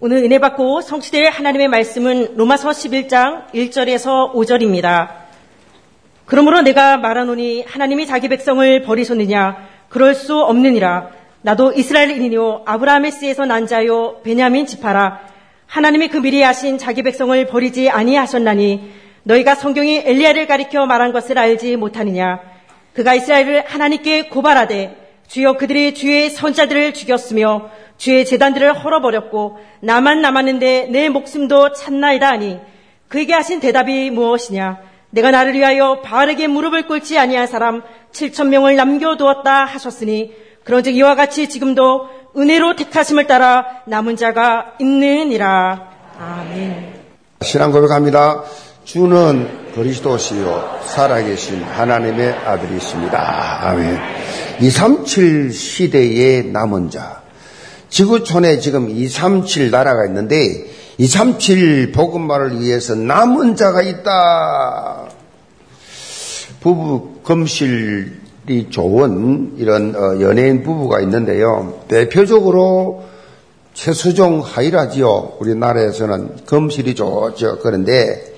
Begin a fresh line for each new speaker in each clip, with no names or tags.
오늘 은혜 받고 성취될 하나님의 말씀은 로마서 11장 1절에서 5절입니다. 그러므로 내가 말하노니 하나님이 자기 백성을 버리셨느냐? 그럴 수 없느니라. 나도 이스라엘인이요 아브라함의 씨에서 난 자요 베냐민 지파라. 하나님이 그 미리 하신 자기 백성을 버리지 아니하셨나니 너희가 성경이 엘리야를 가리켜 말한 것을 알지 못하느냐? 그가 이스라엘을 하나님께 고발하되 주여 그들이 주의 선자들을 죽였으며 주의 재단들을 헐어버렸고 나만 남았는데 내 목숨도 찾나이다 하니 그에게 하신 대답이 무엇이냐 내가 나를 위하여 바르게 무릎을 꿇지 아니한 사람 7천 명을 남겨두었다 하셨으니 그런즉 이와 같이 지금도 은혜로 택하심을 따라 남은 자가 있느니라 아멘.
신앙 고백합니다. 주는 그리스도시요 살아계신 하나님의 아들이십니다. 아멘. 237 시대의 남은 자. 지구촌에 지금 237 나라가 있는데 237 복음만을 위해서 남은 자가 있다. 부부 금실이 좋은 이런 어, 연예인 부부가 있는데요. 대표적으로 최수종 하이라지요. 우리나라에서는 금실이 좋죠. 그런데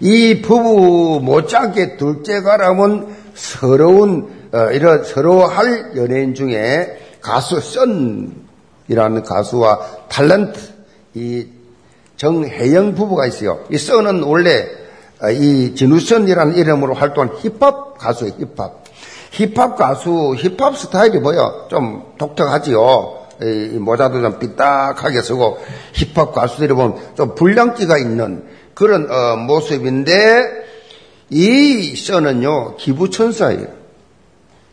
이 부부 못지않게 둘째가라면 서러운 어, 이런 서러워할 연예인 중에 가수 썬이라는 가수와 탤런트 이 정혜영 부부가 있어요. 이 썬은 원래 어, 이 진우선이라는 이름으로 활동한 힙합 가수예요. 힙합. 힙합 가수, 힙합 스타일이 뭐요? 좀 독특하지요. 이 모자도 좀 삐딱하게 쓰고 힙합 가수들이 보면 좀 불량기가 있는 그런 어, 모습인데 이 션은요 기부천사예요.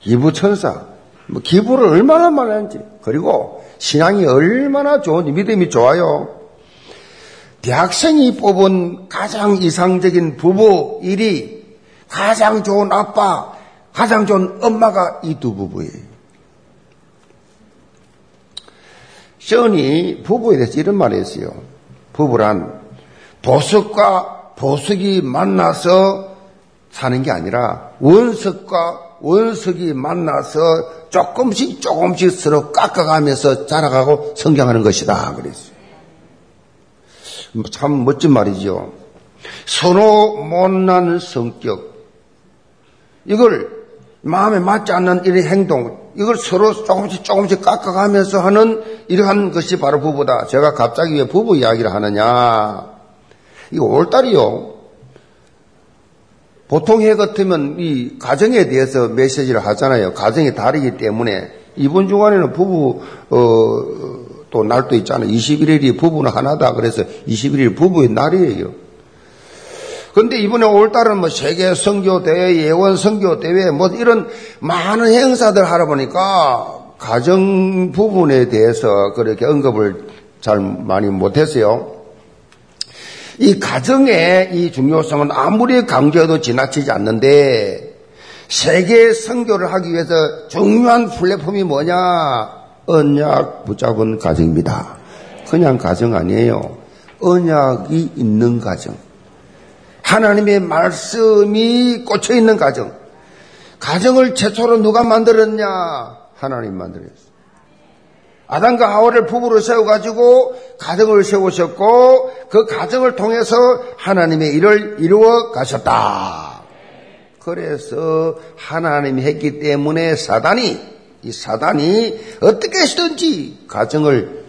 기부천사. 뭐 기부를 얼마나 하는지 그리고 신앙이 얼마나 좋은지 믿음이 좋아요. 대학생이 뽑은 가장 이상적인 부부 1위, 가장 좋은 아빠, 가장 좋은 엄마가 이 두 부부예요. 션이 부부에 대해서 이런 말을 했어요. 부부란 보석과 보석이 만나서 사는 게 아니라 원석과 원석이 만나서 조금씩 조금씩 서로 깎아가면서 자라가고 성장하는 것이다. 그랬어요. 참 멋진 말이죠. 서로 못난 성격. 이걸 마음에 맞지 않는 이런 행동, 이걸 서로 조금씩 조금씩 깎아가면서 하는 이러한 것이 바로 부부다. 제가 갑자기 왜 부부 이야기를 하느냐. 이거 올달이요. 보통 해 같으면 이 가정에 대해서 메시지를 하잖아요. 가정이 다르기 때문에 이번 주간에는 부부 어, 또 날도 있잖아요. 21일이 부부는 하나다. 그래서 21일 부부의 날이에요. 근데 이번에 올달은 뭐 세계 선교 대회, 예원 선교 대회 뭐 이런 많은 행사들 하다 보니까 가정 부분에 대해서 그렇게 언급을 잘 많이 못했어요. 이 가정의 이 중요성은 아무리 강조해도 지나치지 않는데 세계 선교를 하기 위해서 중요한 플랫폼이 뭐냐? 언약 붙잡은 가정입니다. 그냥 가정 아니에요. 언약이 있는 가정. 하나님의 말씀이 꽂혀 있는 가정. 가정을 최초로 누가 만들었냐? 하나님 만들었어요. 아담과 하와를 부부로 세워가지고 가정을 세우셨고 그 가정을 통해서 하나님의 일을 이루어 가셨다. 그래서 하나님이 했기 때문에 사단이 이 사단이 어떻게 해서든지 가정을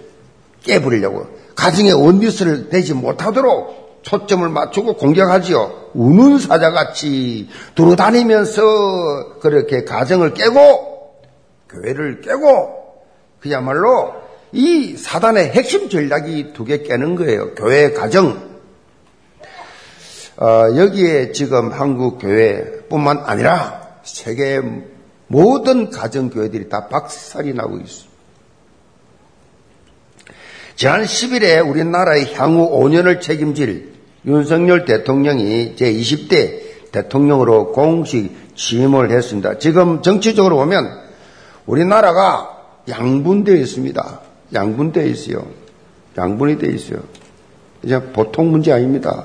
깨부리려고 가정의 원리스를 되지 못하도록 초점을 맞추고 공격하지요. 우는 사자같이 돌아다니면서 그렇게 가정을 깨고 교회를 깨고 그야말로 이 사단의 핵심 전략이 두 개 깨는 거예요. 교회 가정. 어, 여기에 지금 한국 교회뿐만 아니라 세계 모든 가정 교회들이 다 박살이 나고 있습니다. 지난 10일에 우리나라의 향후 5년을 책임질 윤석열 대통령이 제20대 대통령으로 공식 취임을 했습니다. 지금 정치적으로 보면 우리나라가 양분되어 있습니다. 양분되어 있어요. 양분이 되어 있어요. 이제 보통 문제 아닙니다.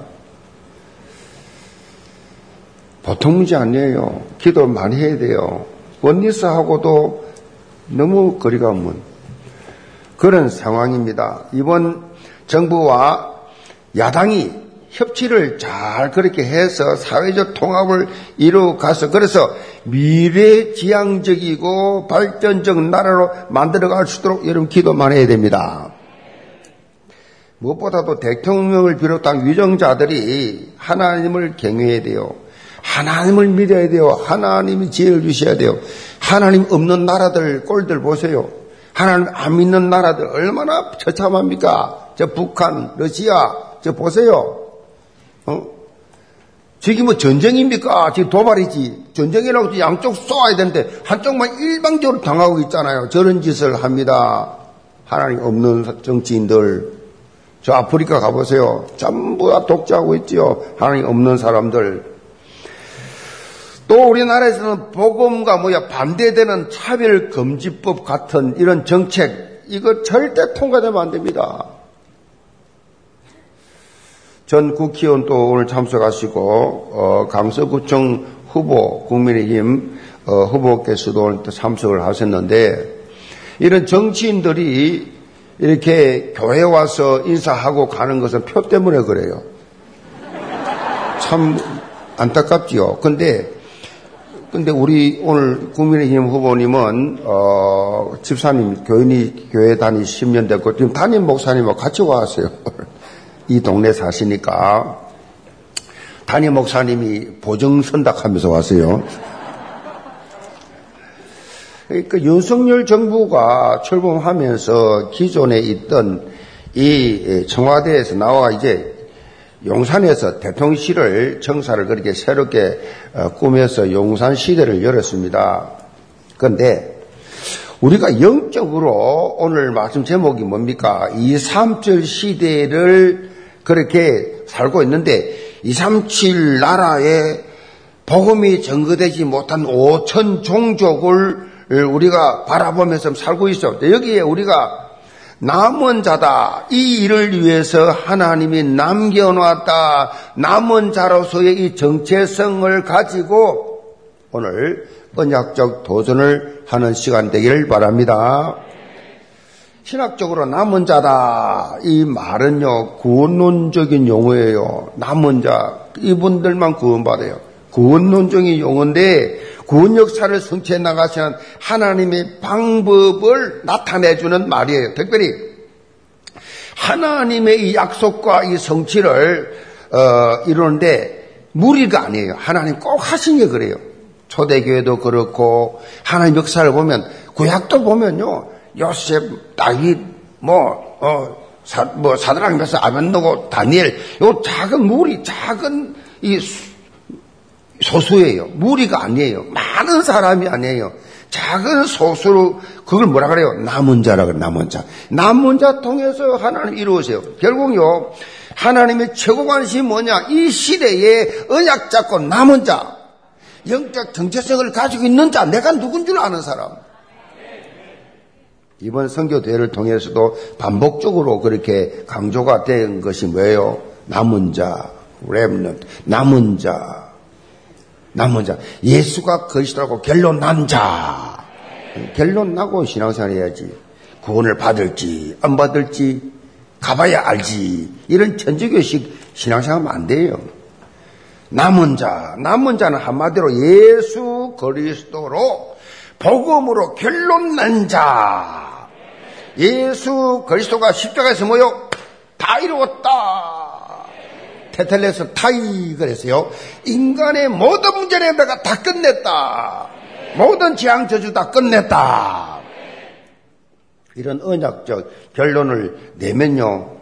보통 문제 아니에요. 기도 많이 해야 돼요. 원리스하고도 너무 거리가 먼 그런 상황입니다. 이번 정부와 야당이 협치를 잘 그렇게 해서 사회적 통합을 이루어 가서 그래서 미래지향적이고 발전적 나라로 만들어갈 수 있도록 여러분 기도만 해야 됩니다. 무엇보다도 대통령을 비롯한 위정자들이 하나님을 경외해야 돼요. 하나님을 믿어야 돼요. 하나님이 지혜를 주셔야 돼요. 하나님 없는 나라들 꼴들 보세요. 하나님 안 믿는 나라들 얼마나 처참합니까? 저 북한, 러시아, 저 보세요. 어? 저기 뭐 전쟁입니까? 지금 도발이지. 전쟁이라고 양쪽 쏘아야 되는데 한쪽만 일방적으로 당하고 있잖아요. 저런 짓을 합니다. 하나님 없는 정치인들. 저 아프리카 가보세요. 전부 다 독재하고 있지요. 하나님 없는 사람들. 또 우리나라에서는 복음과 뭐야 반대되는 차별금지법 같은 이런 정책 이거 절대 통과되면 안 됩니다. 전 국회의원 또 오늘 참석하시고 어, 강서구청 후보 국민의힘 어, 후보께서도 오늘 또 참석을 하셨는데 이런 정치인들이 이렇게 교회 와서 인사하고 가는 것은 표 때문에 그래요. 참 안타깝지요. 근데 근데 우리 오늘 국민의힘 후보님은 어, 집사님 교인이 교회 다니 10년 됐고 지금 담임 목사님하고 같이 와왔어요. 이 동네 사시니까 담임 목사님이 보정 선닥하면서 왔어요. 그러니까 윤석열 정부가 출범하면서 기존에 있던 이 청와대에서 나와 이제 용산에서 대통령실을 청사를 그렇게 새롭게 어, 꾸며서 용산 시대를 열었습니다. 그런데 우리가 영적으로 오늘 말씀 제목이 뭡니까? 2, 3절 시대를 그렇게 살고 있는데 2, 3, 7 나라에 복음이 전거되지 못한 5천 종족을 우리가 바라보면서 살고 있어. 여기에 우리가 남은 자다. 이 일을 위해서 하나님이 남겨놓았다. 남은 자로서의 이 정체성을 가지고 오늘 언약적 도전을 하는 시간 되기를 바랍니다. 신학적으로 남은 자다. 이 말은요, 구원론적인 용어예요. 남은 자. 이분들만 구원받아요. 구원론적인 용어인데, 구원 역사를 성취해 나가시는 하나님의 방법을 나타내주는 말이에요. 특별히 하나님의 이 약속과 이 성취를 어, 이루는데 무리가 아니에요. 하나님 꼭 하신 게 그래요. 초대교회도 그렇고 하나님 역사를 보면 구약도 보면요. 요셉, 다윗, 뭐, 어, 사, 뭐 사드랑 메서 아벤노고 다니엘 요 작은 무리, 작은 이 소수예요. 무리가 아니에요. 많은 사람이 아니에요. 작은 소수로 그걸 뭐라 그래요? 남은 자라 그래요. 남은 자. 남은 자 통해서 하나님 이루으세요. 결국요. 하나님의 최고 관심이 뭐냐? 이 시대에 언약 잡고 남은 자. 영적 정체성을 가지고 있는 자. 내가 누군 줄 아는 사람. 이번 선교 대회를 통해서도 반복적으로 그렇게 강조가 된 것이 뭐예요? 남은 자, 렘넌트, 남은 자. 남은 자. 예수가 그리스도라고 결론 난 자. 결론 나고 신앙생활 해야지. 구원을 받을지, 안 받을지, 가봐야 알지. 이런 천주교식 신앙생활하면 안 돼요. 남은 자, 남은 자는 한마디로 예수 그리스도로 복음으로 결론 난 자. 예수 그리스도가 십자가에서 뭐요? 다 이루었다. 테텔레스 타이 그랬어요. 인간의 모든 문제를 내가 다 끝냈다. 모든 재앙 저주 다 끝냈다. 이런 언약적 결론을 내면요.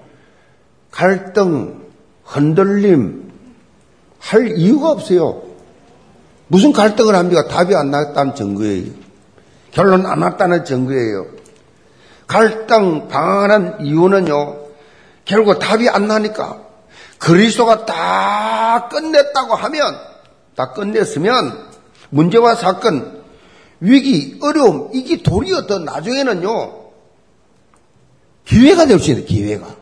갈등, 흔들림 할 이유가 없어요. 무슨 갈등을 합니까? 답이 안 나왔다는 증거예요. 결론 안 났다는 증거예요. 갈등, 방황하는 이유는요. 결국 답이 안 나니까 그리스도가 다 끝냈다고 하면, 다 끝냈으면, 문제와 사건, 위기, 어려움, 이게 도리어 더 나중에는요, 기회가 될 수 있어요, 기회가.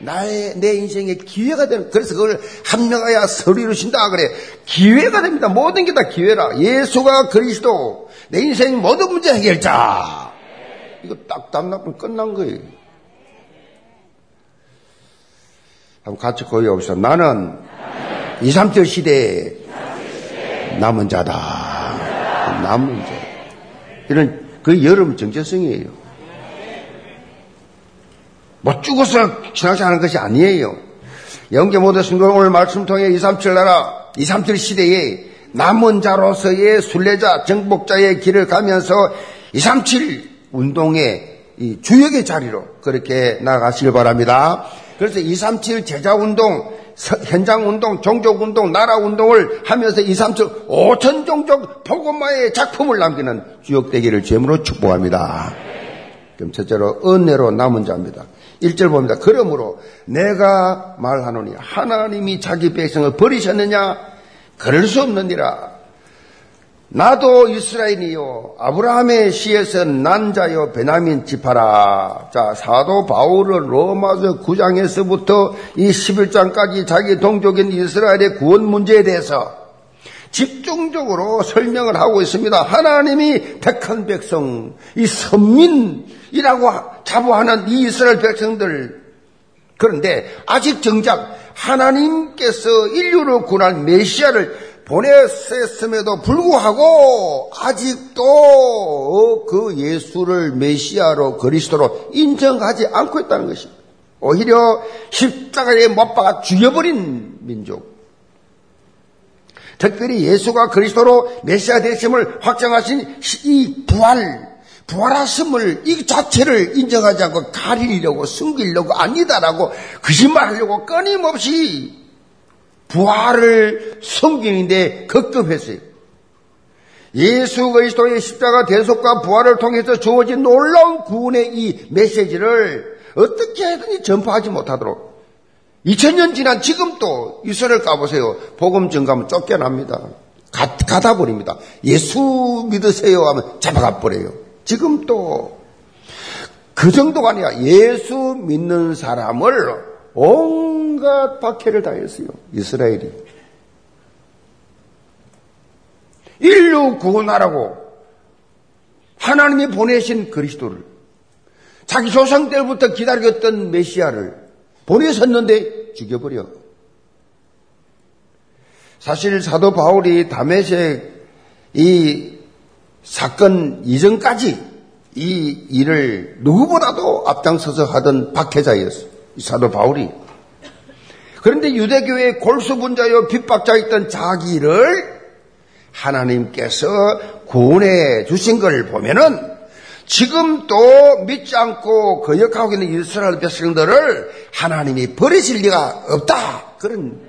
나의, 내 인생의 기회가 되는, 그래서 그걸 합력하여 서리로 신다 그래. 기회가 됩니다. 모든 게 다 기회라. 예수가 그리스도, 내 인생 모든 문제 해결자. 이거 딱 답납을 끝난 거예요. 한번 같이 고해봅시다. 나는 2, 3절 시대에 남은 자다. 남은 자. 이런 그 여름 정체성이에요. 뭐 죽어서 신앙생활하는 것이 아니에요. 영계 모든 성도 오늘 말씀 통해 2, 3, 7 나라, 2, 3, 7 시대에 남은 자로서의 순례자, 정복자의 길을 가면서 2, 3, 7 운동의 주역의 자리로 그렇게 나가시길 바랍니다. 그래서 2, 3, 7 제자 운동, 현장 운동, 종족 운동, 나라 운동을 하면서 2, 3, 7 5천 종족 복음화의 작품을 남기는 주역 되기를 제물로 축복합니다. 그럼 첫째로 은혜로 남은 자입니다. 1절 봅니다. 그러므로 내가 말하노니 하나님이 자기 백성을 버리셨느냐? 그럴 수 없느니라. 나도 이스라엘이요 아브라함의 시에서 난 자요 베냐민 지파라. 자 사도 바울은 로마서 9장에서부터 이 11장까지 자기 동족인 이스라엘의 구원 문제에 대해서 집중적으로 설명을 하고 있습니다. 하나님이 택한 백성, 이 선민이라고 자부하는 이 이스라엘 백성들. 그런데 아직 정작 하나님께서 인류를 구할 메시아를 보냈음에도 불구하고 아직도 그 예수를 메시아로 그리스도로 인정하지 않고 있다는 것입니다. 오히려 십자가에 못 박아 죽여버린 민족. 특별히 예수가 그리스도로 메시아 되심을 확정하신 이 부활, 부활하심을 이 자체를 인정하지 않고 가리려고 숨기려고 아니다라고 거짓말하려고 끊임없이 부활을 섬기는데 급급했어요. 예수 그리스도의 십자가 대속과 부활을 통해서 주어진 놀라운 구원의 이 메시지를 어떻게 해든지 전파하지 못하도록 2000년 지난 지금도 이스라엘 가보세요. 복음 증가하면 쫓겨납니다. 가, 가다 버립니다. 예수 믿으세요 하면 잡아가 버려요. 지금도 그 정도가 아니라 예수 믿는 사람을 온 갖 박해를 당했어요. 이스라엘이. 인류 구원하라고 하나님이 보내신 그리스도를 자기 조상 때부터 기다렸던 메시아를 보내셨는데 죽여버려. 사실 사도 바울이 담에색 이 사건 이전까지 이 일을 누구보다도 앞장서서 하던 박해자였어. 사도 바울이. 그런데 유대교의 골수분자요 핍박자였던 자기를 하나님께서 구원해 주신 걸 보면은 지금도 믿지 않고 거역하고 있는 이스라엘 백성들을 하나님이 버리실 리가 없다. 그런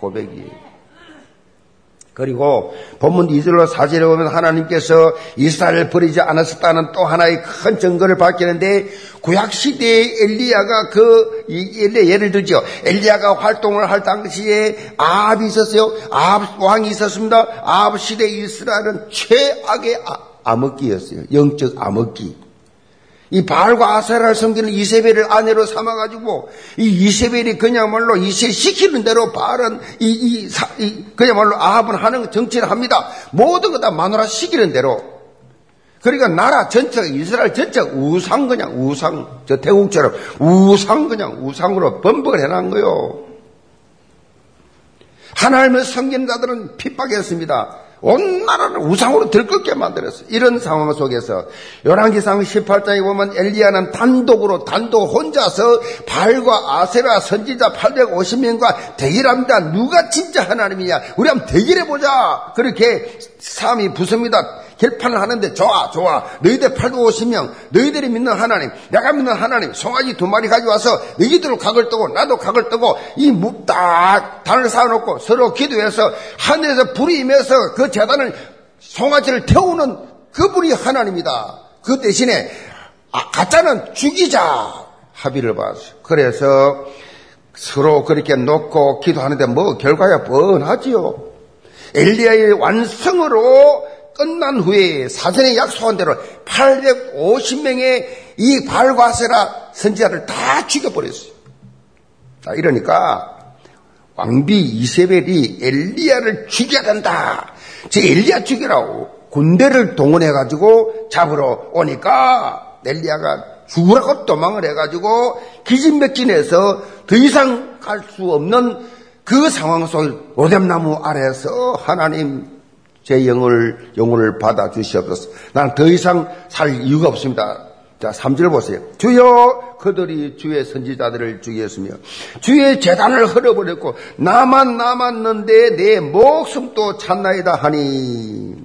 고백이에요. 그리고 본문 2절로 4절에 보면 하나님께서 이스라엘을 버리지 않았었다는 또 하나의 큰 증거를 밝히는데 구약 시대의 엘리야가 그 예를 들죠. 엘리야가 활동을 할 당시에 아합이 있었어요. 아합 왕이 있었습니다. 아합 시대 이스라엘은 최악의 아, 암흑기였어요. 영적 암흑기. 이 바알과 아세라를 섬기는 이세벨을 아내로 삼아가지고 이 이세벨이 그야말로 이세 시키는 대로 바알은 이, 이, 사, 이 그야말로 아합은 하는 정치를 합니다. 모든 거 다 마누라 시키는 대로. 그러니까 나라 전체가 이스라엘 전체가 우상 그냥 우상 저 태국처럼 우상 그냥 우상으로 번복을 해놓은 거요. 하나님을 섬기는 자들은 핍박했습니다. 온 나라를 우상으로 들끓게 만들었어요. 이런 상황 속에서 요란기상 18장에 보면 엘리야는 단독으로 단독 혼자서 발과 아세라 선지자 850명과 대결합니다. 누가 진짜 하나님이냐? 우리 한번 대결해 보자. 그렇게 삶이 부습니다. 결판을 하는데 좋아 좋아 너희들 850명 너희들이 믿는 하나님 내가 믿는 하나님 송아지 두 마리 가져와서 너희들로 각을 뜨고 나도 각을 뜨고 이 묵다 단을 쌓아놓고 서로 기도해서 하늘에서 불이 임해서 그 재단을 송아지를 태우는 그분이 하나님이다. 그 대신에 아, 가짜는 죽이자 합의를 봤어요. 그래서 서로 그렇게 놓고 기도하는데 뭐 결과야 뻔하지요. 엘리야의 완성으로 끝난 후에 사전에 약속한 대로 850명의 이 발과세라 선지자를 다 죽여버렸어요. 자, 이러니까 왕비 이세벨이 엘리야를 죽여야 된다. 제 엘리야 죽이라고 군대를 동원해가지고 잡으러 오니까 엘리야가 죽으라고 도망을 해가지고 기진맥진해서 더 이상 갈 수 없는 그 상황 속에 오뎀나무 아래에서 하나님 제 영을, 영혼을 받아 주시옵소서. 나는 더 이상 살 이유가 없습니다. 자, 3절 보세요. 주여 그들이 주의 선지자들을 죽였으며 주의 재단을 흘려버렸고 나만 남았는데 내 목숨도 찾나이다 하니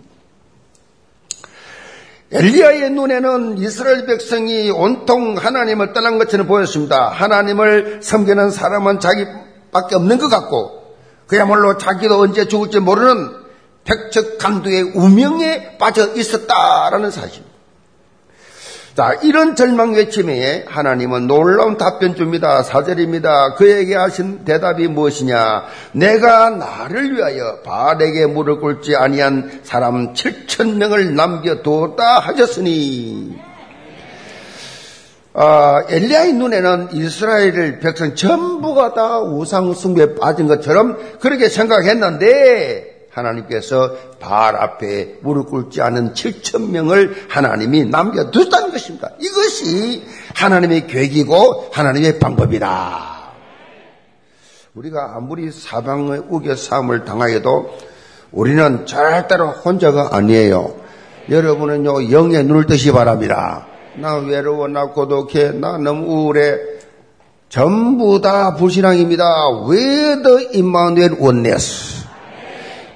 엘리야의 눈에는 이스라엘 백성이 온통 하나님을 떠난 것처럼 보였습니다. 하나님을 섬기는 사람은 자기밖에 없는 것 같고 그야말로 자기도 언제 죽을지 모르는 백척 간두의 우명에 빠져 있었다라는 사실. 자, 이런 절망 외침에 하나님은 놀라운 답변 줍니다. 사절입니다. 그에게 하신 대답이 무엇이냐? 내가 나를 위하여 바알에게 무릎 꿇지 아니한 사람 7천 명을 남겨두었다 하셨으니 아, 엘리야의 눈에는 이스라엘 백성 전부가 다 우상 숭배에 빠진 것처럼 그렇게 생각했는데 하나님께서 발 앞에 무릎 꿇지 않은 7천 명을 하나님이 남겨두셨다는 것입니다. 이것이 하나님의 계획이고 하나님의 방법이다. 우리가 아무리 사방의 우겨 싸움을 당하여도 우리는 절대로 혼자가 아니에요. 여러분은요 영에 눈을 뜨시 바랍니다. 나 외로워, 나 고독해, 나 너무 우울해. 전부 다 불신앙입니다. 왜더 임마누엘 원네스?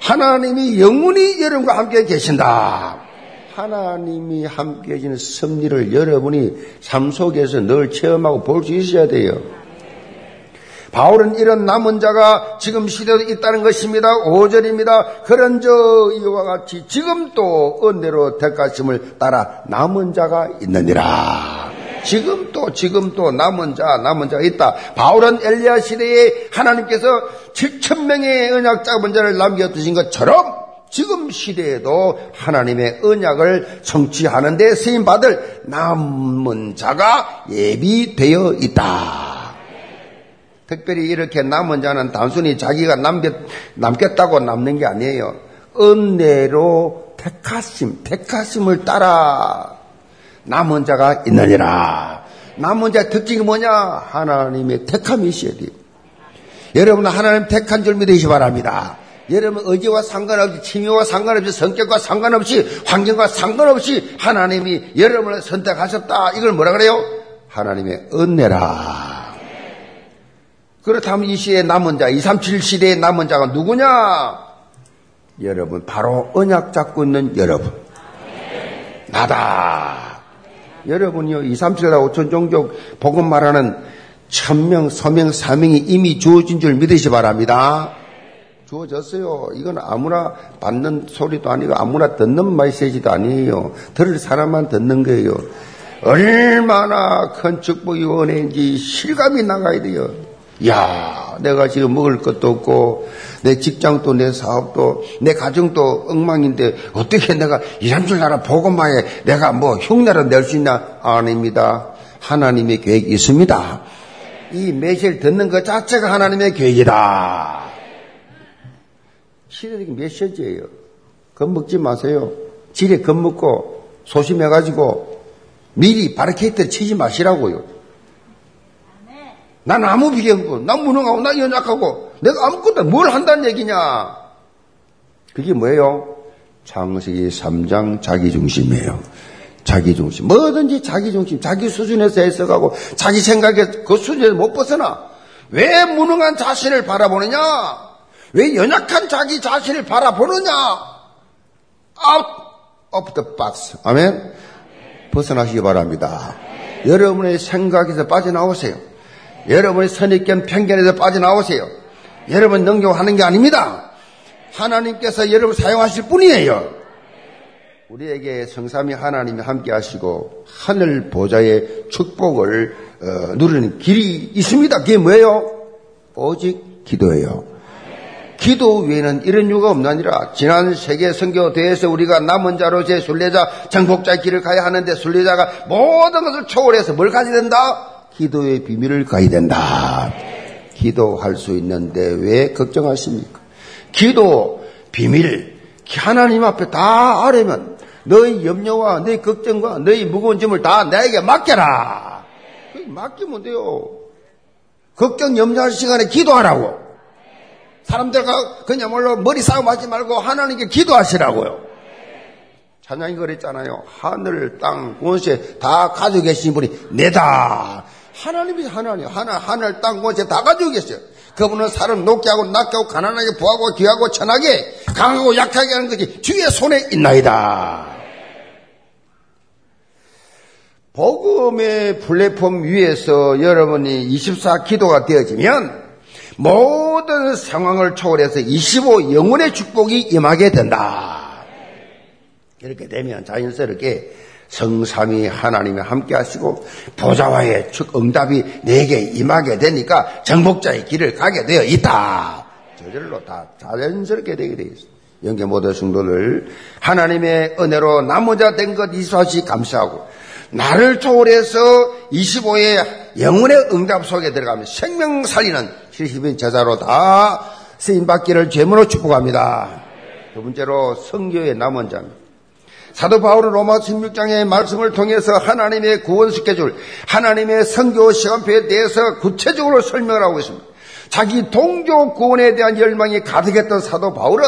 하나님이 영원히 여러분과 함께 계신다. 하나님이 함께 계시는 섭리를 여러분이 삶 속에서 늘 체험하고 볼 수 있어야 돼요. 바울은 이런 남은 자가 지금 시대에 있다는 것입니다. 5절입니다. 그런 저 이와 같이 지금 또 은혜로 택하심을 따라 남은 자가 있느니라. 지금 또 지금 또 남은 자 남은 자가 있다. 바울은 엘리야 시대에 하나님께서 7천 명의 언약 잡은 자를 남겨 두신 것처럼 지금 시대에도 하나님의 언약을 성취하는 데 쓰임 받을 남은 자가 예비되어 있다. 특별히 이렇게 남은 자는 단순히 자기가 남겼, 남겠다고 남는 게 아니에요. 은혜로 택하심, 택하심을 따라 남은 자가 있느니라. 남은 자의 특징이 뭐냐? 하나님의 택함이 있어야 돼요. 여러분 하나님 택한 줄 믿으시 기 바랍니다. 여러분 의지와 상관없이 취미와 상관없이 성격과 상관없이 환경과 상관없이 하나님이 여러분을 선택하셨다. 이걸 뭐라 그래요? 하나님의 은혜라. 그렇다면 이 시대의 남은 자, 237 시대의 남은 자가 누구냐? 여러분, 바로 언약 잡고 있는 여러분. 나다. 여러분이요, 2, 3, 7나 5천 종족 복음 말하는 천명, 서명, 사명이 이미 주어진 줄 믿으시 기 바랍니다. 주어졌어요. 이건 아무나 받는 소리도 아니고 아무나 듣는 메시지도 아니에요. 들을 사람만 듣는 거예요. 얼마나 큰 축복이 원해인지 실감이 나가야 돼요. 야, 내가 지금 먹을 것도 없고 내 직장도 내 사업도 내 가정도 엉망인데 어떻게 내가 이런 줄 알아 보고만에 내가 뭐 흉내를 낼 수 있나? 아닙니다. 하나님의 계획이 있습니다. 이 메시지를 듣는 것 자체가 하나님의 계획이다. 시대적인 메시지예요. 겁먹지 마세요. 지레 겁먹고 소심해가지고 미리 바리케이트 치지 마시라고요. 난 아무 비경고, 난 무능하고, 난 연약하고, 내가 아무것도 뭘 한다는 얘기냐? 그게 뭐예요? 창세기 3장 자기 중심이에요. 자기 중심. 뭐든지 자기 중심, 자기 수준에서 해석하고, 자기 생각에 그 수준에서 못 벗어나. 왜 무능한 자신을 바라보느냐? 왜 연약한 자기 자신을 바라보느냐? Out of the box. 아멘? 벗어나시기 바랍니다. 여러분의 생각에서 빠져나오세요. 여러분의 선입견 편견에서 빠져나오세요. 여러분 능력하는 게 아닙니다. 하나님께서 여러분 사용하실 뿐이에요. 우리에게 성삼이 하나님이 함께 하시고 하늘 보좌의 축복을 어, 누리는 길이 있습니다. 그게 뭐예요? 오직 기도예요. 기도 외에는 이런 이유가 없나니라. 지난 세계 선교 대회에서 우리가 남은 자로 제 순례자, 정복자의 길을 가야 하는데 순례자가 모든 것을 초월해서 뭘 가져야 된다? 기도의 비밀을 가야 된다. 기도할 수 있는데 왜 걱정하십니까? 기도 비밀 하나님 앞에 다 아뢰면 너희 염려와 너희 걱정과 너희 무거운 짐을 다 나에게 맡겨라. 맡기면 돼요. 걱정 염려할 시간에 기도하라고. 사람들과 그냥말로 머리 싸움 하지 말고 하나님께 기도하시라고요. 찬양이 그랬잖아요. 하늘, 땅, 원세 다 가지고 계신 분이 내다. 하나님이 하나님, 하나, 하늘, 땅, 원세 다 가지고 계셔요. 그분은 사람 높게 하고 낮게 하고 가난하게 부하고 귀하고 천하게 강하고 약하게 하는 것이 주의 손에 있나이다. 복음의 플랫폼 위에서 여러분이 24 기도가 되어지면 모든 상황을 초월해서 25 영혼의 축복이 임하게 된다. 이렇게 되면 자연스럽게 성삼이 하나님이 함께 하시고 보좌와의 응답이 내게 임하게 되니까 정복자의 길을 가게 되어 있다. 저절로 다 자연스럽게 되게 되어 있습니다. 영계 모든 성도를 하나님의 은혜로 남은 자된 것 이수하시 감사하고 나를 초월해서 25의 영혼의 응답 속에 들어가면 생명 살리는 70인 제자로 다 쓰임받기를 죄문으로 축복합니다. 두 번째로 성교의 남은 자입니다. 사도 바울은 로마 16장의 말씀을 통해서 하나님의 구원 스케줄, 하나님의 성교 시간표에 대해서 구체적으로 설명을 하고 있습니다. 자기 동족 구원에 대한 열망이 가득했던 사도 바울은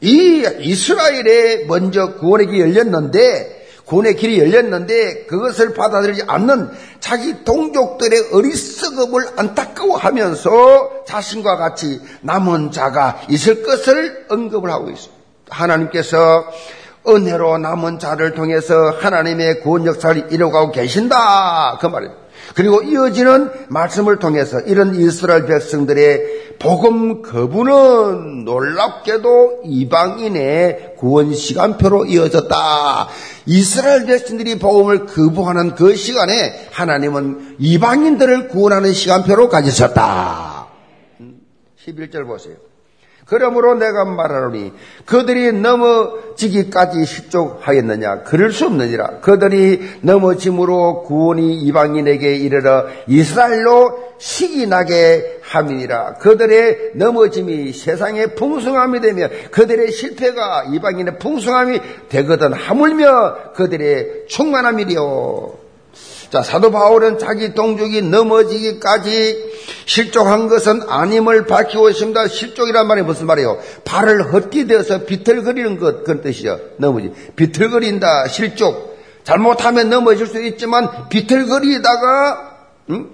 이 이스라엘에 먼저 구원의 길이 열렸는데 구원의 길이 열렸는데 그것을 받아들이지 않는 자기 동족들의 어리석음을 안타까워하면서 자신과 같이 남은 자가 있을 것을 언급을 하고 있습니다. 하나님께서 은혜로 남은 자를 통해서 하나님의 구원 역사를 이루어가고 계신다. 그 말이에요. 그리고 이어지는 말씀을 통해서 이런 이스라엘 백성들의 복음 거부는 놀랍게도 이방인의 구원 시간표로 이어졌다. 이스라엘 백성들이 복음을 거부하는 그 시간에 하나님은 이방인들을 구원하는 시간표로 가지셨다. 11절 보세요. 그러므로 내가 말하노니 그들이 넘어지기까지 실족하였느냐? 그럴 수 없느니라. 그들이 넘어짐으로 구원이 이방인에게 이르러 이스라엘로 시기 나게 함이니라. 그들의 넘어짐이 세상의 풍성함이 되며 그들의 실패가 이방인의 풍성함이 되거든 하물며 그들의 충만함이리요 자, 사도 바울은 자기 동족이 넘어지기까지 실족한 것은 아님을 밝히고 있습니다. 실족이란 말이 무슨 말이에요? 발을 헛디뎌서 비틀거리는 것, 그런 뜻이죠. 넘어지. 비틀거린다, 실족. 잘못하면 넘어질 수 있지만 비틀거리다가, 음?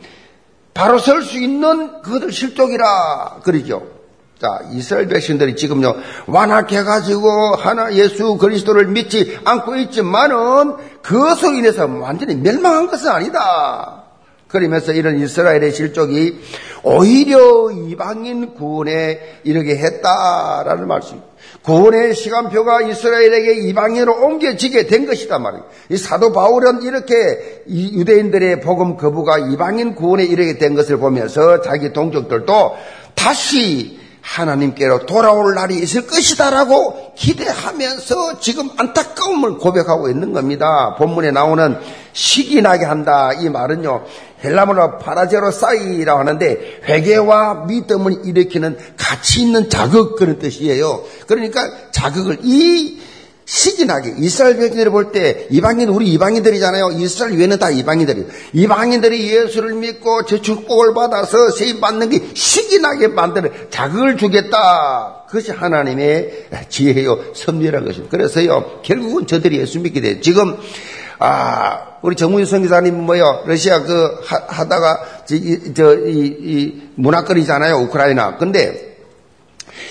바로 설 수 있는 그것을 실족이라, 그러죠. 자, 이스라엘 백성들이 지금요, 완악해가지고 하나 예수 그리스도를 믿지 않고 있지만은 그것으로 인해서 완전히 멸망한 것은 아니다. 그러면서 이런 이스라엘의 실족이 오히려 이방인 구원에 이르게 했다라는 말씀. 구원의 시간표가 이스라엘에게 이방인으로 옮겨지게 된 것이다 말이에요. 이 사도 바울은 이렇게 유대인들의 복음 거부가 이방인 구원에 이르게 된 것을 보면서 자기 동족들도 다시 하나님께로 돌아올 날이 있을 것이다라고 기대하면서 지금 안타까움을 고백하고 있는 겁니다. 본문에 나오는 시기 나게 한다 이 말은요 헬라문어 파라제로 사이라고 하는데 회개와 믿음을 일으키는 가치 있는 자극 그런 뜻이에요. 그러니까 자극을 이 시기나게 이스라엘 백성들이 볼때 이방인 우리 이방인들이잖아요. 이스라엘 외에는 다 이방인들이 이방인들이 예수를 믿고 제 축복을 받아서 세임 받는 게 시기나게 만드는 자극을 주겠다. 그것이 하나님의 지혜요 섭리라는 것입니다. 그래서요 결국은 저들이 예수 믿게 돼. 지금 아 우리 정문희 선교사님 뭐요 러시아 그 하, 다가 저이 이 문화거리잖아요 우크라이나. 근데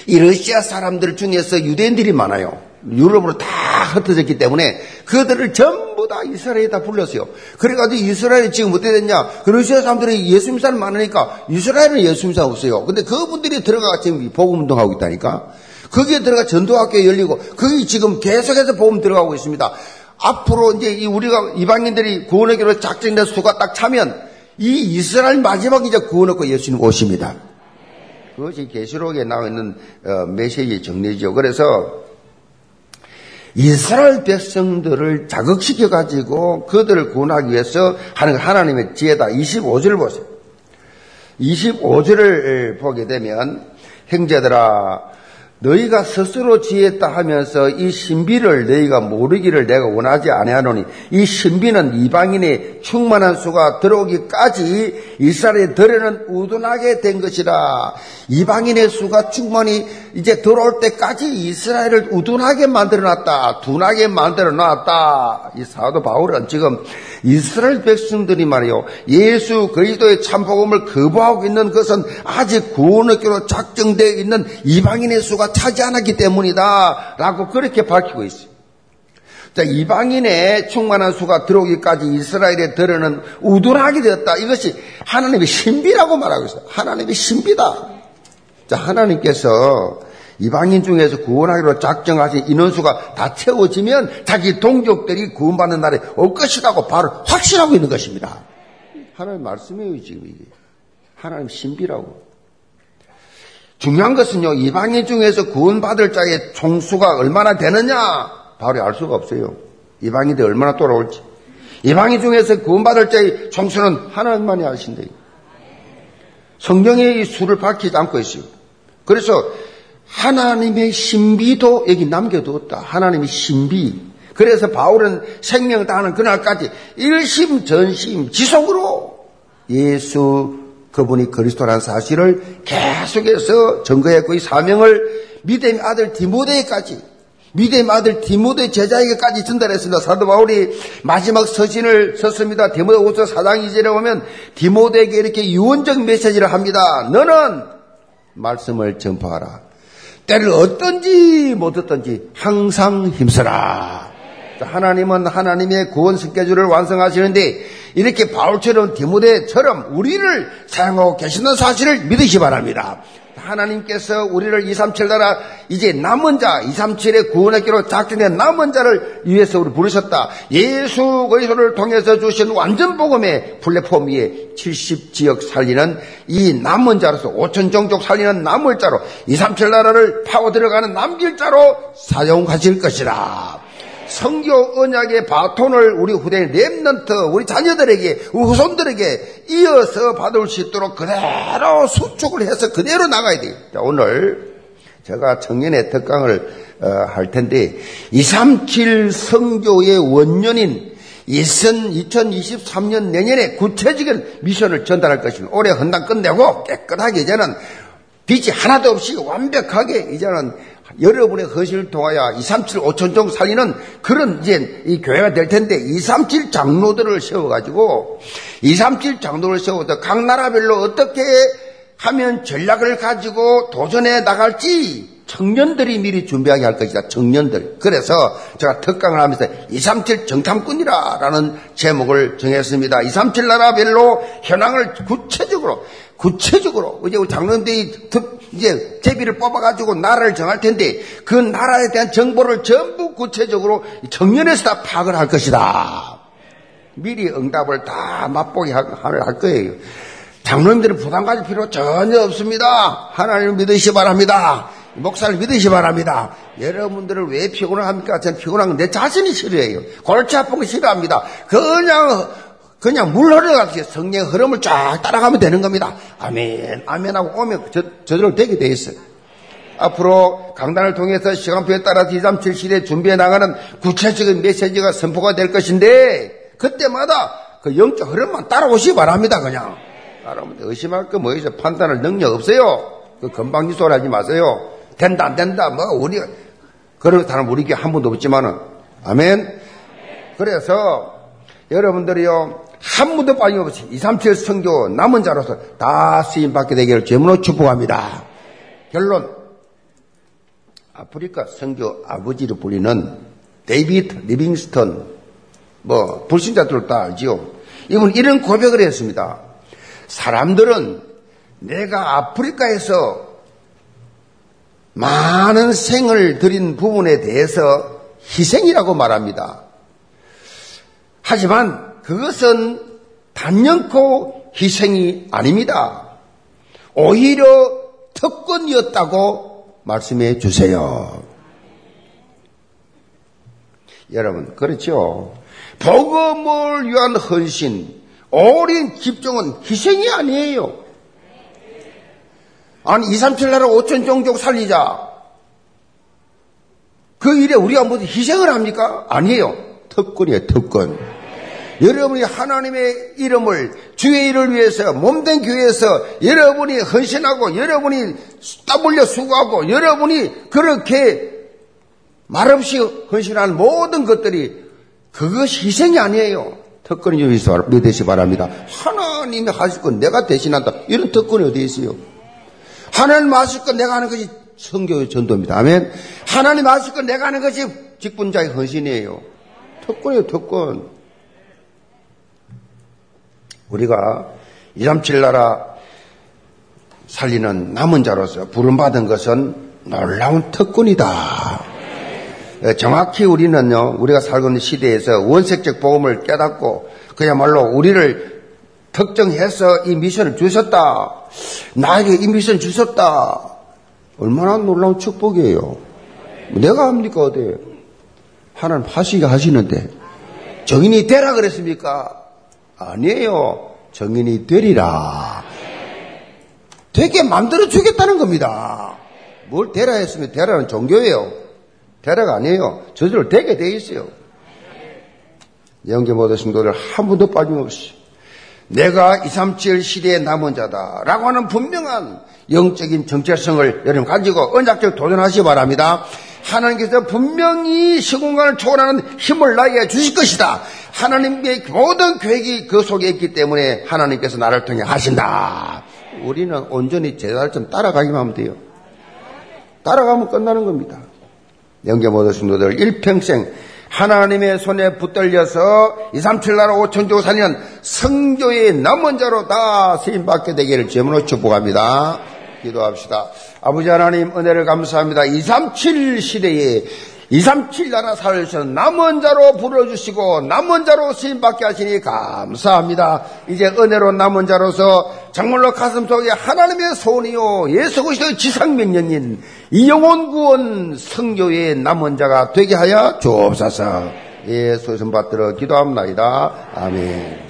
이 러시아 사람들 중에서 유대인들이 많아요. 유럽으로 다 흩어졌기 때문에 그들을 전부 다 이스라엘에 다 불렀어요. 그래가지고 이스라엘이 지금 어떻게 됐냐? 그 러시아 사람들이 예수님 사람 많으니까 이스라엘은 예수님 사람 없어요. 근데 그분들이 들어가 지금 복음 운동하고 있다니까. 거기에 들어가 전도학교 열리고 거기 지금 계속해서 복음 들어가고 있습니다. 앞으로 이제 우리가 이방인들이 구원의 길로 작정된 수가 딱 차면 이 이스라엘 마지막 이제 구원 얻고 예수님 오십니다. 그것이 계시록에 나와 있는 어, 메시지 정리죠. 그래서 이스라엘 백성들을 자극시켜 가지고 그들을 구원하기 위해서 하는 하나님의 지혜다. 25절을 보세요. 25절을 보게 되면 형제들아 너희가 스스로 지었다 하면서 이 신비를 너희가 모르기를 내가 원하지 아니하노니 이 신비는 이방인의 충만한 수가 들어오기까지 이스라엘에 들여는 우둔하게 된 것이라. 이방인의 수가 충만히 이제 들어올 때까지 이스라엘을 우둔하게 만들어놨다 둔하게 만들어놨다. 이 사도 바울은 지금 이스라엘 백성들이 말이요 예수 그리스도의 참복음을 거부하고 있는 것은 아직 구원의교로 작정되어 있는 이방인의 수가 차지 않았기 때문이다. 라고 그렇게 밝히고. 자, 이방인의 충만한 수가 들어오기까지 이스라엘의 들어는 우둔하게 되었다. 이것이 하나님의 신비라고 말하고 있어요. 하나님의 신비다. 자, 하나님께서 이방인 중에서 구원하기로 작정하신 인원수가 다 채워지면 자기 동족들이 구원받는 날에 올 것이라고 바로 확신하고 있는 것입니다. 하나님 말씀이에요, 지금 이게. 하나님 신비라고. 중요한 것은요, 이방인 중에서 구원받을 자의 총수가 얼마나 되느냐? 바로 알 수가 없어요. 이방인들이 얼마나 돌아올지. 이방인 중에서 구원받을 자의 총수는 하나님만이 아신대요. 성경의 이 수를 밝히지 않고 있어요. 그래서 하나님의 신비도 여기 남겨두었다. 하나님의 신비. 그래서 바울은 생명 다하는 그날까지 일심전심 지속으로 예수 그분이 그리스도라는 사실을 계속해서 증거했고 이 사명을 믿음의 아들 디모데에까지 믿음의 아들 디모데 제자에게까지 전달했습니다. 사도 바울이 마지막 서신을 썼습니다. 디모데후서 4장 2절에 보면 디모데에게 이렇게 유언적 메시지를 합니다. 너는 말씀을 전파하라. 때를 어떤지 못 어떤지 항상 힘써라. 하나님은 하나님의 구원 스케줄을 완성하시는데 이렇게 바울처럼 디모데처럼 우리를 사용하고 계시는 사실을 믿으시 바랍니다. 하나님께서 우리를 237 나라 이제 남은 자 237의 구원의 기로 작정된 남은 자를 위해서 우리 부르셨다. 예수 그리스도를 통해서 주신 완전 복음의 플랫폼 위에 70 지역 살리는 이 남은 자로서 5천 종족 살리는 남을 자로 237 나라를 파고 들어가는 남길 자로 사용하실 것이라. 성교 언약의 바톤을 우리 후대인 랩런트, 우리 자녀들에게, 우리 후손들에게 이어서 받을 수 있도록 그대로 수축을 해서 그대로 나가야 돼요. 자, 오늘 제가 청년의 특강을 어, 할 텐데 237 성교의 원년인 2023년 내년에 구체적인 미션을 전달할 것입니다. 올해 헌당 끝내고 깨끗하게 이제는 빛이 하나도 없이 완벽하게 이제는 여러분의 허실을 통하여 237, 5천 종 살리는 그런 이제 이 교회가 될 텐데 237 장로들을 세워가지고 237 장로를 세워서 각 나라별로 어떻게 하면 전략을 가지고 도전해 나갈지 청년들이 미리 준비하게 할 것이다. 청년들. 그래서 제가 특강을 하면서 237 정탐꾼이라라는 제목을 정했습니다. 237 나라별로 현황을 구체적으로 구체적으로 이제 우리 장로님들이 이제 제비를 뽑아가지고 나라를 정할 텐데 그 나라에 대한 정보를 전부 구체적으로 청년에서 다 파악을 할 것이다. 미리 응답을 다 맛보게 할 거예요. 장로님들은 부담 가질 필요 전혀 없습니다. 하나님을 믿으시 기 바랍니다. 목사를 믿으시 기 바랍니다. 여러분들을 왜 피곤을 합니까? 저는 피곤한 건 내 자신이 싫어해요. 골치 아픈 거 싫어합니다. 그냥 그냥 물 흘러가듯이 성령의 흐름을 쫙 따라가면 되는 겁니다. 아멘, 아멘하고 오면 저, 저절로 되게 돼 있어요. 앞으로 강단을 통해서 시간표에 따라 디삼7 시대 준비해 나가는 구체적인 메시지가 선포가 될 것인데 그때마다 그 영적 흐름만 따라오시기 바랍니다. 그냥 따라오면 의심할 거 뭐있어 판단할 능력 없어요. 그 금방 지 소리 하지 마세요. 된다 안 된다 뭐 우리 그렇다는 우리 교한 번도 없지만은 아멘. 그래서 여러분들이요 한 분도 빠짐없이 2, 3, 7 성교 남은 자로서 다 쓰임받게 되기를 제문으로 축복합니다. 결론 아프리카 성교 아버지로 불리는 데이비드 리빙스턴 뭐 불신자들 다 알지요. 이분 이런 고백을 했습니다. 사람들은 내가 아프리카에서 많은 생을 들인 부분에 대해서 희생이라고 말합니다. 하지만 그것은 단연코 희생이 아닙니다. 오히려 특권이었다고 말씀해 주세요. 여러분, 그렇죠. 복음을 위한 헌신, 오랜 집중은 희생이 아니에요. 아니, 2, 3, 7 나라 5천 종족 살리자. 일에 우리가 무슨 희생을 합니까? 아니에요. 특권이에요, 특권. 여러분이 하나님의 이름을 주의 일을 위해서 몸된 교회에서 여러분이 헌신하고 여러분이 땀 흘려 수고하고 여러분이 그렇게 말없이 헌신하는 모든 것들이 그것이 희생이 아니에요. 특권이 좀 있어 믿으시 바랍니다. 하나님이 하실 건 내가 대신한다. 이런 특권이 어디 있어요? 하나님 하실 건 내가 하는 것이 성교의 전도입니다. 아멘. 하나님 하실 건 내가 하는 것이 직분자의 헌신이에요. 특권이에요, 특권. 우리가 237 나라 살리는 남은 자로서 부름받은 것은 놀라운 특권이다. 정확히 우리는요, 우리가 살고 있는 시대에서 원색적 복음을 깨닫고 그야말로 우리를 특정해서 이 미션을 주셨다. 나에게 이 미션 주셨다. 얼마나 놀라운 축복이에요. 내가 합니까, 어디? 하나님 하시게 하시는데. 정인이 되라 그랬습니까? 아니에요. 정인이 되리라. 되게 만들어 주겠다는 겁니다. 뭘 되라 했으면 되라는 종교예요. 되라가 아니에요. 저절로 되게 돼 있어요. 영계 모든 성도들 한 분도 빠짐없이 내가 237 시대의 남은 자다라고 하는 분명한 영적인 정체성을 여러분 가지고 언약적 도전하시기 바랍니다. 하나님께서 분명히 시공간을 초월하는 힘을 나에게 주실 것이다. 하나님의 모든 계획이 그 속에 있기 때문에 하나님께서 나를 통해 하신다. 우리는 온전히 좀 따라가기만 하면 돼요. 따라가면 끝나는 겁니다. 영계 모든 성도들 일평생 하나님의 손에 붙들려서 2, 3, 7 나라 5천 조 사년 성교의 남은 자로 다 쓰임받게 되기를 제문으로 축복합니다. 기도합시다. 아버지 하나님 은혜를 감사합니다. 237 시대에 237 나라 살려주셔서 남은 자로 불러주시고 남은 자로 쓰임받게 하시니 감사합니다. 이제 은혜로 남은 자로서 정말로 가슴 속에 하나님의 소원이요 예수 그리스도의 지상명령인 이 영혼 구원 성교의 남은 자가 되게 하여 주옵소서. 예수 선 받들어 기도합니다. 아멘.